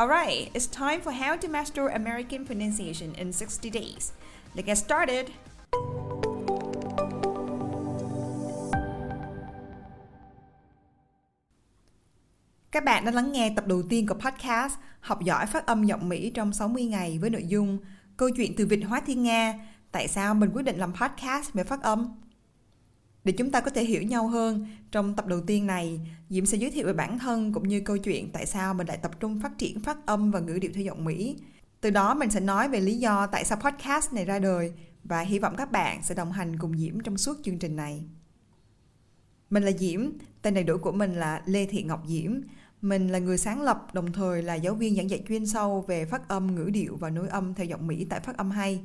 Alright, it's time for how to master American pronunciation in 60 days. Let's get started! Các bạn đã lắng nghe tập đầu tiên của podcast Học giỏi phát âm giọng Mỹ trong 60 ngày với nội dung Câu chuyện từ Việt hóa thiên Nga Tại sao mình quyết định làm podcast về phát âm? Để chúng ta có thể hiểu nhau hơn, trong tập đầu tiên này, Diễm sẽ giới thiệu về bản thân cũng như câu chuyện tại sao mình lại tập trung phát triển phát âm và ngữ điệu theo giọng Mỹ. Từ đó mình sẽ nói về lý do tại sao podcast này ra đời và hy vọng các bạn sẽ đồng hành cùng Diễm trong suốt chương trình này. Mình là Diễm, tên đầy đủ của mình là Lê Thị Ngọc Diễm. Mình là người sáng lập, đồng thời là giáo viên giảng dạy chuyên sâu về phát âm, ngữ điệu và nối âm theo giọng Mỹ tại Phát âm hay.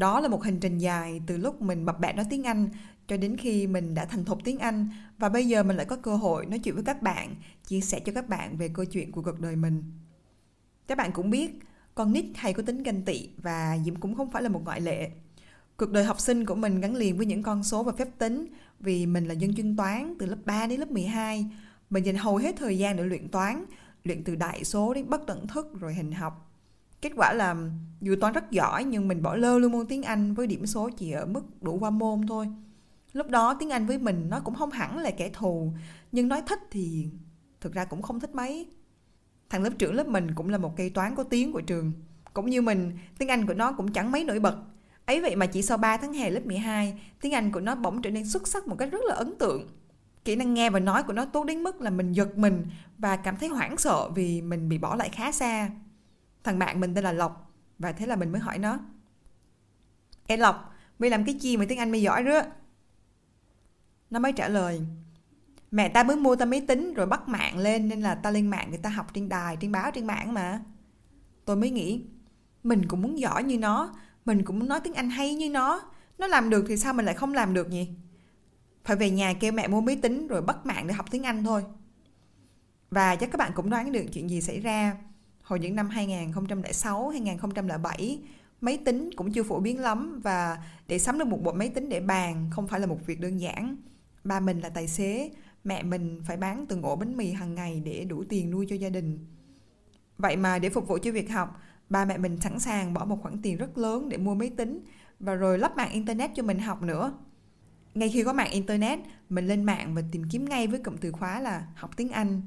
Đó là một hành trình dài từ lúc mình bập bẹ nói tiếng Anh cho đến khi mình đã thành thục tiếng Anh và bây giờ mình lại có cơ hội nói chuyện với các bạn, chia sẻ cho các bạn về câu chuyện của cuộc đời mình. Các bạn cũng biết, con nít hay có tính ganh tị và Diễm cũng không phải là một ngoại lệ. Cuộc đời học sinh của mình gắn liền với những con số và phép tính vì mình là dân chuyên toán từ lớp 3 đến lớp 12. Mình dành hầu hết thời gian để luyện toán, luyện từ đại số đến bất tận thức rồi hình học. Kết quả là dù toán rất giỏi nhưng mình bỏ lơ luôn môn tiếng Anh với điểm số chỉ ở mức đủ qua môn thôi. Lúc đó tiếng Anh với mình nó cũng không hẳn là kẻ thù Nhưng nói thích thì thực ra cũng không thích mấy. Thằng lớp trưởng lớp mình cũng là một cây toán có tiếng của trường. Cũng như mình, tiếng Anh của nó cũng chẳng mấy nổi bật. Ấy vậy mà chỉ sau 3 tháng hè lớp 12 Tiếng Anh của nó bỗng trở nên xuất sắc một cách rất là ấn tượng. Kỹ năng nghe và nói của nó tốt đến mức là mình giật mình Và cảm thấy hoảng sợ vì mình bị bỏ lại khá xa. Thằng bạn mình tên là Lộc Và thế là mình mới hỏi nó Ê Lộc, mày làm cái chi mà tiếng Anh mày giỏi rứa? Nó mới trả lời Mẹ ta mới mua ta máy tính rồi bắt mạng lên Nên là ta lên mạng người ta học trên đài, trên báo, trên mạng mà. Tôi mới nghĩ Mình cũng muốn giỏi như nó Mình cũng muốn nói tiếng Anh hay như nó Nó làm được thì sao mình lại không làm được nhỉ? Phải về nhà kêu mẹ mua máy tính Rồi bắt mạng để học tiếng Anh thôi. Và chắc các bạn cũng đoán được chuyện gì xảy ra. Hồi những năm 2006, 2007 Máy tính cũng chưa phổ biến lắm Và để sắm được một bộ máy tính để bàn Không phải là một việc đơn giản Ba mình là tài xế, mẹ mình phải bán từng ổ bánh mì hàng ngày để đủ tiền nuôi cho gia đình. Vậy mà để phục vụ cho việc học, ba mẹ mình sẵn sàng bỏ một khoản tiền rất lớn để mua máy tính và rồi lắp mạng internet cho mình học nữa. Ngay khi có mạng internet, mình lên mạng và tìm kiếm ngay với cụm từ khóa là học tiếng Anh.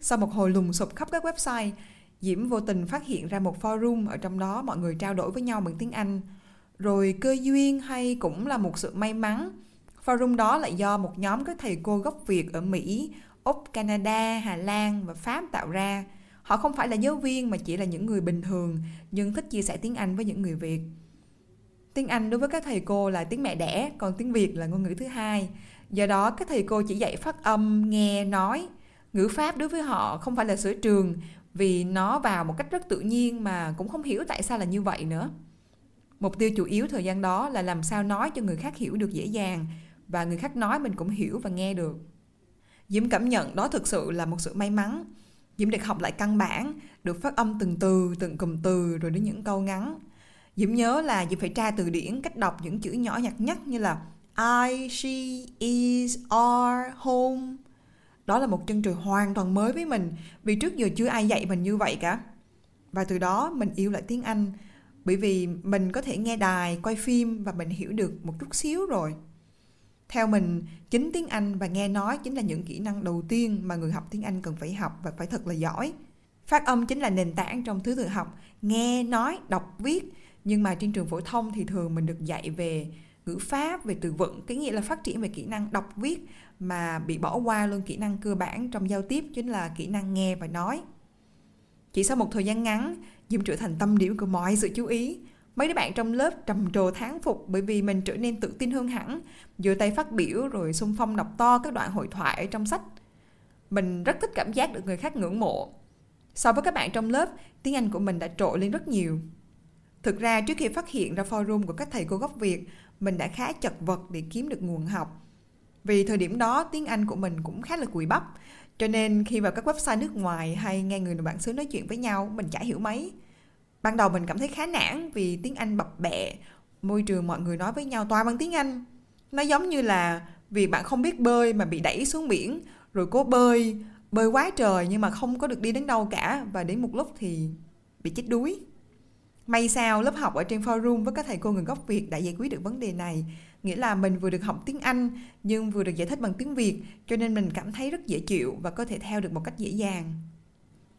Sau một hồi lùng sụp khắp các website, Diễm vô tình phát hiện ra một forum ở trong đó mọi người trao đổi với nhau bằng tiếng Anh. Rồi cơ duyên hay cũng là một sự may mắn Forum đó lại do một nhóm các thầy cô gốc Việt ở Mỹ, Úc, Canada, Hà Lan và Pháp tạo ra. Họ không phải là giáo viên mà chỉ là những người bình thường nhưng thích chia sẻ tiếng Anh với những người Việt. Tiếng Anh đối với các thầy cô là tiếng mẹ đẻ, còn tiếng Việt là ngôn ngữ thứ hai. Do đó các thầy cô chỉ dạy phát âm, nghe, nói. Ngữ pháp đối với họ không phải là sở trường vì nó vào một cách rất tự nhiên mà cũng không hiểu tại sao là như vậy nữa. Mục tiêu chủ yếu thời gian đó là làm sao nói cho người khác hiểu được dễ dàng và người khác nói mình cũng hiểu và nghe được. Diễm cảm nhận đó thực sự là một sự may mắn. Diễm được học lại căn bản được phát âm từng từ từng cụm từ rồi đến những câu ngắn. Diễm nhớ là diễm phải tra từ điển cách đọc những chữ nhỏ nhặt nhất như là I, she, is, are, home đó là một chân trời hoàn toàn mới với mình vì trước giờ chưa ai dạy mình như vậy cả và từ đó mình yêu lại tiếng anh bởi vì mình có thể nghe đài quay phim và mình hiểu được một chút xíu rồi theo mình, chính tiếng Anh và nghe nói chính là những kỹ năng đầu tiên mà người học tiếng Anh cần phải học và phải thật là giỏi. Phát âm chính là nền tảng trong thứ tự học, nghe, nói, đọc, viết. nhưng mà trên trường phổ thông thì thường mình được dạy về ngữ pháp, về từ vựng, cái nghĩa là phát triển về kỹ năng đọc viết mà bị bỏ qua luôn kỹ năng cơ bản trong giao tiếp, chính là kỹ năng nghe và nói. Chỉ sau một thời gian ngắn Diễm trở thành tâm điểm của mọi sự chú ý. Mấy đứa bạn trong lớp trầm trồ thán phục bởi vì mình trở nên tự tin hơn hẳn, giơ tay phát biểu rồi xung phong đọc to các đoạn hội thoại ở trong sách. Mình rất thích cảm giác được người khác ngưỡng mộ. So với các bạn trong lớp, tiếng anh của mình đã trội lên rất nhiều. Thực ra, trước khi phát hiện ra forum của các thầy cô gốc việt mình đã khá chật vật để kiếm được nguồn học. Vì thời điểm đó, tiếng anh của mình cũng khá là cùi bắp. Cho nên khi vào các website nước ngoài hay nghe người bản xứ nói chuyện với nhau, mình chả hiểu mấy. Ban đầu mình cảm thấy khá nản vì tiếng anh bập bẹ. Môi trường mọi người nói với nhau toàn bằng tiếng anh. Nó giống như là vì bạn không biết bơi mà bị đẩy xuống biển. Rồi cố bơi bơi quá trời nhưng mà không có được đi đến đâu cả. Và đến một lúc thì bị chết đuối may sao lớp học ở trên forum với các thầy cô người gốc việt đã giải quyết được vấn đề này. Nghĩa là mình vừa được học tiếng anh, nhưng vừa được giải thích bằng tiếng việt, cho nên mình cảm thấy rất dễ chịu và có thể theo được một cách dễ dàng.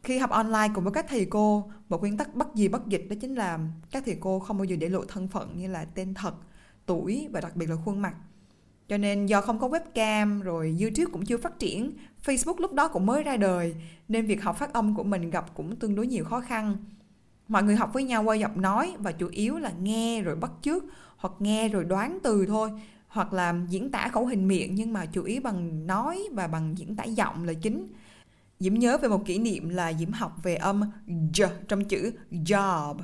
Khi học online cùng với các thầy cô, một nguyên tắc bất gì bất dịch đó chính là các thầy cô không bao giờ để lộ thân phận như là tên thật, tuổi và đặc biệt là khuôn mặt. Cho nên do không có webcam rồi youtube cũng chưa phát triển, facebook lúc đó cũng mới ra đời, nên việc học phát âm của mình gặp cũng tương đối nhiều khó khăn mọi người học với nhau qua giọng nói và chủ yếu là nghe rồi bắt chước hoặc nghe rồi đoán từ thôi, hoặc là diễn tả khẩu hình miệng nhưng mà chủ yếu bằng nói và bằng diễn tả giọng là chính. Diễm nhớ về một kỷ niệm là Diễm học về âm j trong chữ job.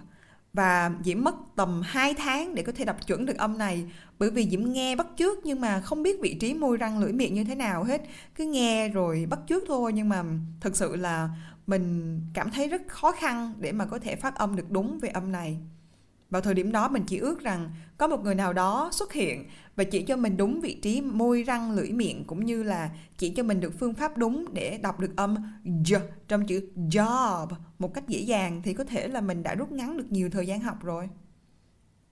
Và Diễm mất tầm 2 tháng để có thể đọc chuẩn được âm này. Bởi vì Diễm nghe bắt chước nhưng mà không biết vị trí môi răng, lưỡi miệng như thế nào hết. Cứ nghe rồi bắt chước thôi nhưng mà thực sự là mình cảm thấy rất khó khăn để mà có thể phát âm được đúng về âm này vào thời điểm đó mình chỉ ước rằng có một người nào đó xuất hiện và chỉ cho mình đúng vị trí môi răng lưỡi miệng cũng như là chỉ cho mình được phương pháp đúng để đọc được âm j trong chữ job một cách dễ dàng thì có thể là mình đã rút ngắn được nhiều thời gian học rồi.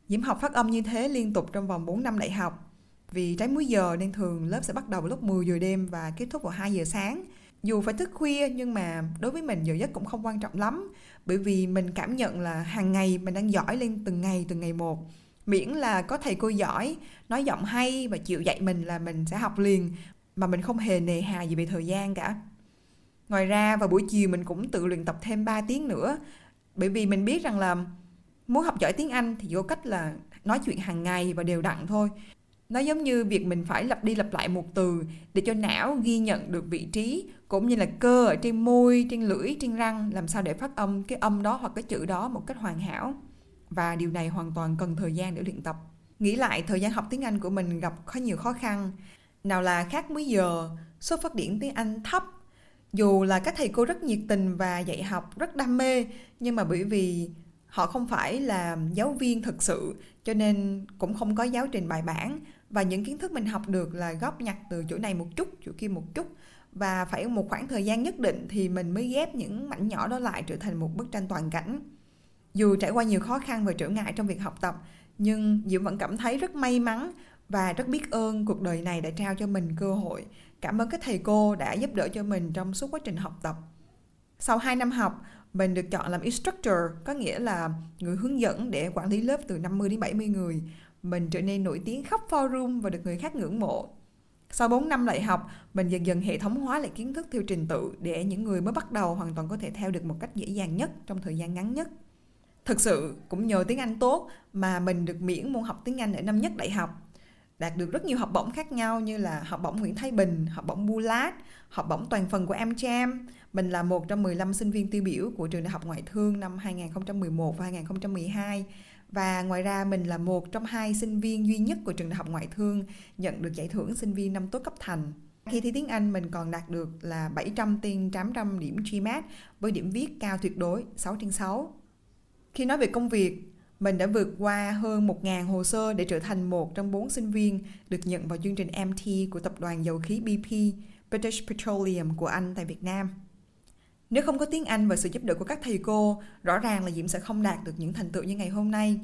Diễm học phát âm như thế liên tục trong vòng 4 năm đại học. Vì trái múi giờ nên thường lớp sẽ bắt đầu vào lúc 10 giờ đêm và kết thúc vào 2 giờ sáng. Dù phải thức khuya, nhưng mà đối với mình giờ giấc cũng không quan trọng lắm. Bởi vì mình cảm nhận là hàng ngày mình đang giỏi lên từng ngày từng ngày một. Miễn là có thầy cô giỏi, nói giọng hay và chịu dạy mình là mình sẽ học liền, mà mình không hề nề hà gì về thời gian cả. Ngoài ra, vào buổi chiều mình cũng tự luyện tập thêm 3 tiếng nữa. Bởi vì mình biết rằng là muốn học giỏi tiếng Anh thì có cách là nói chuyện hàng ngày và đều đặn thôi nó giống như việc mình phải lặp đi lặp lại một từ để cho não ghi nhận được vị trí, cũng như là cơ ở trên môi, trên lưỡi, trên răng, làm sao để phát âm cái âm đó hoặc cái chữ đó một cách hoàn hảo. Và điều này hoàn toàn cần thời gian để luyện tập. Nghĩ lại, thời gian học tiếng anh của mình gặp khá nhiều khó khăn. Nào là khác múi giờ, số phát điểm tiếng anh thấp. Dù là các thầy cô rất nhiệt tình và dạy học rất đam mê, nhưng mà bởi vì họ không phải là giáo viên thực sự, cho nên cũng không có giáo trình bài bản và những kiến thức mình học được là góp nhặt từ chỗ này một chút, chỗ kia một chút. Và phải một khoảng thời gian nhất định thì mình mới ghép những mảnh nhỏ đó lại trở thành một bức tranh toàn cảnh. Dù trải qua nhiều khó khăn và trở ngại trong việc học tập, nhưng diễm vẫn cảm thấy rất may mắn và rất biết ơn cuộc đời này đã trao cho mình cơ hội. Cảm ơn các thầy cô đã giúp đỡ cho mình trong suốt quá trình học tập. Sau 2 năm học, mình được chọn làm instructor, có nghĩa là người hướng dẫn để quản lý lớp từ 50 đến 70 người mình trở nên nổi tiếng khắp forum và được người khác ngưỡng mộ. Sau 4 năm đại học, mình dần dần hệ thống hóa lại kiến thức theo trình tự để những người mới bắt đầu hoàn toàn có thể theo được một cách dễ dàng nhất trong thời gian ngắn nhất. Thực sự, cũng nhờ tiếng Anh tốt mà mình được miễn môn học tiếng Anh ở năm nhất đại học. Đạt được rất nhiều học bổng khác nhau như là học bổng Nguyễn Thái Bình, học bổng Bulat, học bổng toàn phần của AmCham. Mình là một trong 15 sinh viên tiêu biểu của trường đại học ngoại thương năm 2011 và 2012 và ngoài ra mình là một trong hai sinh viên duy nhất của trường đại học ngoại thương nhận được giải thưởng sinh viên năm tốt cấp thành. Khi thi tiếng Anh mình còn đạt được là 700 trên 800 điểm GMAT với điểm viết cao tuyệt đối 6 trên 6. Khi nói về công việc, mình đã vượt qua hơn 1.000 hồ sơ để trở thành một trong bốn sinh viên được nhận vào chương trình MT của tập đoàn dầu khí BP British Petroleum của Anh tại Việt Nam. Nếu không có tiếng Anh và sự giúp đỡ của các thầy cô, rõ ràng là Diễm sẽ không đạt được những thành tựu như ngày hôm nay.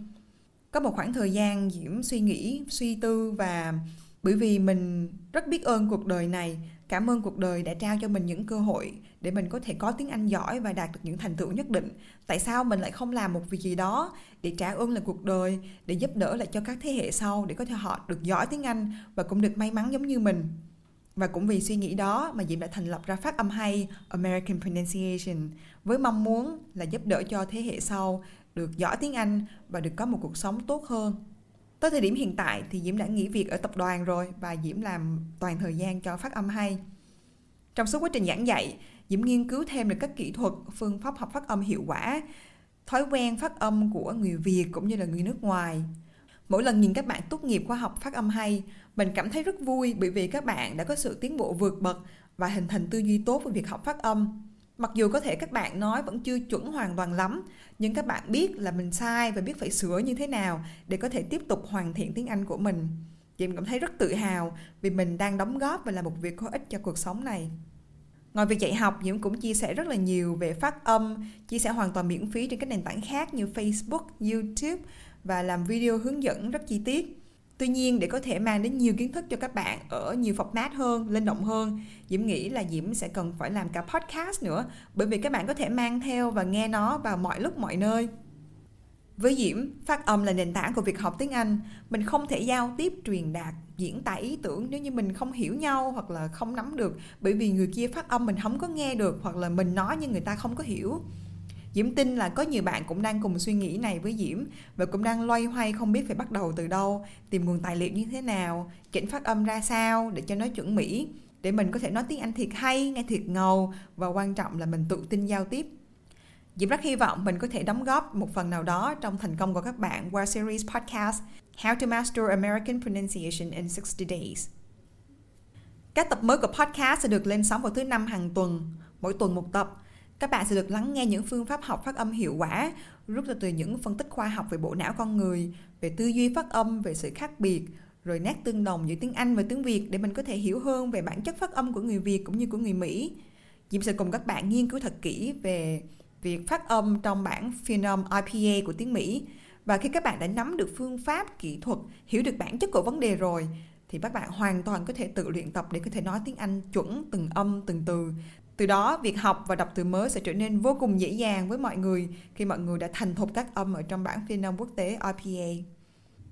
Có một khoảng thời gian Diễm suy nghĩ, suy tư và bởi vì mình rất biết ơn cuộc đời này Cảm ơn cuộc đời đã trao cho mình những cơ hội để mình có thể có tiếng Anh giỏi và đạt được những thành tựu nhất định. Tại sao mình lại không làm một việc gì đó để trả ơn lại cuộc đời, để giúp đỡ lại cho các thế hệ sau để có thể họ được giỏi tiếng Anh và cũng được may mắn giống như mình. Và cũng vì suy nghĩ đó mà Diệm đã thành lập ra phát âm hay American Pronunciation với mong muốn là giúp đỡ cho thế hệ sau được giỏi tiếng Anh và được có một cuộc sống tốt hơn. Tới thời điểm hiện tại thì Diễm đã nghỉ việc ở tập đoàn rồi và Diễm làm toàn thời gian cho phát âm hay. Trong suốt quá trình giảng dạy, Diễm nghiên cứu thêm được các kỹ thuật, phương pháp học phát âm hiệu quả, thói quen phát âm của người Việt cũng như là người nước ngoài. Mỗi lần nhìn các bạn tốt nghiệp khoa học phát âm hay, mình cảm thấy rất vui bởi vì các bạn đã có sự tiến bộ vượt bậc và hình thành tư duy tốt về việc học phát âm. Mặc dù có thể các bạn nói vẫn chưa chuẩn hoàn toàn lắm, nhưng các bạn biết là mình sai và biết phải sửa như thế nào để có thể tiếp tục hoàn thiện tiếng Anh của mình. Chị cảm thấy rất tự hào vì mình đang đóng góp và làm một việc có ích cho cuộc sống này. Ngoài việc dạy học, Diễm cũng chia sẻ rất là nhiều về phát âm, chia sẻ hoàn toàn miễn phí trên các nền tảng khác như Facebook, YouTube và làm video hướng dẫn rất chi tiết. Tuy nhiên để có thể mang đến nhiều kiến thức cho các bạn ở nhiều format hơn, linh động hơn, Diễm nghĩ là Diễm sẽ cần phải làm cả podcast nữa bởi vì các bạn có thể mang theo và nghe nó vào mọi lúc mọi nơi. Với Diễm, phát âm là nền tảng của việc học tiếng Anh. Mình không thể giao tiếp, truyền đạt, diễn tả ý tưởng nếu như mình không hiểu nhau hoặc là không nắm được bởi vì người kia phát âm mình không có nghe được hoặc là mình nói nhưng người ta không có hiểu. Diễm tin là có nhiều bạn cũng đang cùng suy nghĩ này với Diễm và cũng đang loay hoay không biết phải bắt đầu từ đâu, tìm nguồn tài liệu như thế nào, chỉnh phát âm ra sao để cho nó chuẩn mỹ, để mình có thể nói tiếng Anh thiệt hay, nghe thiệt ngầu và quan trọng là mình tự tin giao tiếp. Diễm rất hy vọng mình có thể đóng góp một phần nào đó trong thành công của các bạn qua series podcast How to Master American Pronunciation in 60 Days. Các tập mới của podcast sẽ được lên sóng vào thứ năm hàng tuần, mỗi tuần một tập – các bạn sẽ được lắng nghe những phương pháp học phát âm hiệu quả, rút ra từ những phân tích khoa học về bộ não con người, về tư duy phát âm, về sự khác biệt, rồi nét tương đồng giữa tiếng Anh và tiếng Việt để mình có thể hiểu hơn về bản chất phát âm của người Việt cũng như của người Mỹ. Diễm sẽ cùng các bạn nghiên cứu thật kỹ về việc phát âm trong bản phiên IPA của tiếng Mỹ. Và khi các bạn đã nắm được phương pháp, kỹ thuật, hiểu được bản chất của vấn đề rồi, thì các bạn hoàn toàn có thể tự luyện tập để có thể nói tiếng Anh chuẩn từng âm, từng từ từ đó, việc học và đọc từ mới sẽ trở nên vô cùng dễ dàng với mọi người khi mọi người đã thành thục các âm ở trong bảng phiên âm quốc tế RPA.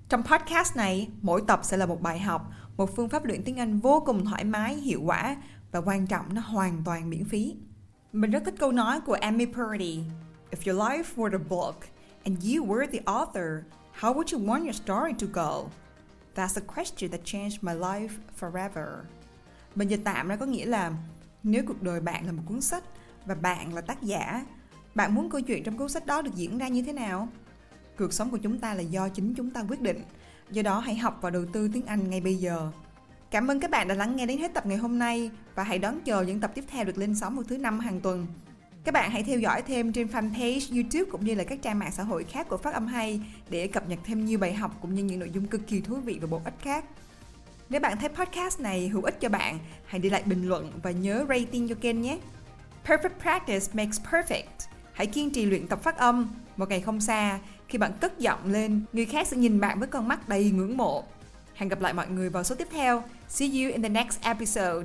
Trong podcast này, mỗi tập sẽ là một bài học, một phương pháp luyện tiếng Anh vô cùng thoải mái, hiệu quả và quan trọng nó hoàn toàn miễn phí. Mình rất thích câu nói của Amy Purdy. If your life were a book and you were the author, how would you want your story to go? That's a question that changed my life forever. Mình dịch tạm ra có nghĩa là nếu cuộc đời bạn là một cuốn sách và bạn là tác giả, bạn muốn câu chuyện trong cuốn sách đó được diễn ra như thế nào? Cuộc sống của chúng ta là do chính chúng ta quyết định. Do đó hãy học và đầu tư tiếng Anh ngay bây giờ. Cảm ơn các bạn đã lắng nghe đến hết tập ngày hôm nay và hãy đón chờ những tập tiếp theo được lên sóng vào thứ năm hàng tuần. Các bạn hãy theo dõi thêm trên fanpage YouTube cũng như là các trang mạng xã hội khác của Phát âm hay để cập nhật thêm nhiều bài học cũng như những nội dung cực kỳ thú vị và bổ ích khác. Nếu bạn thấy podcast này hữu ích cho bạn, hãy để lại bình luận và nhớ rating cho kênh nhé. Perfect practice makes perfect. Hãy kiên trì luyện tập phát âm. Một ngày không xa, khi bạn cất giọng lên, người khác sẽ nhìn bạn với con mắt đầy ngưỡng mộ. Hẹn gặp lại mọi người vào số tiếp theo. See you in the next episode.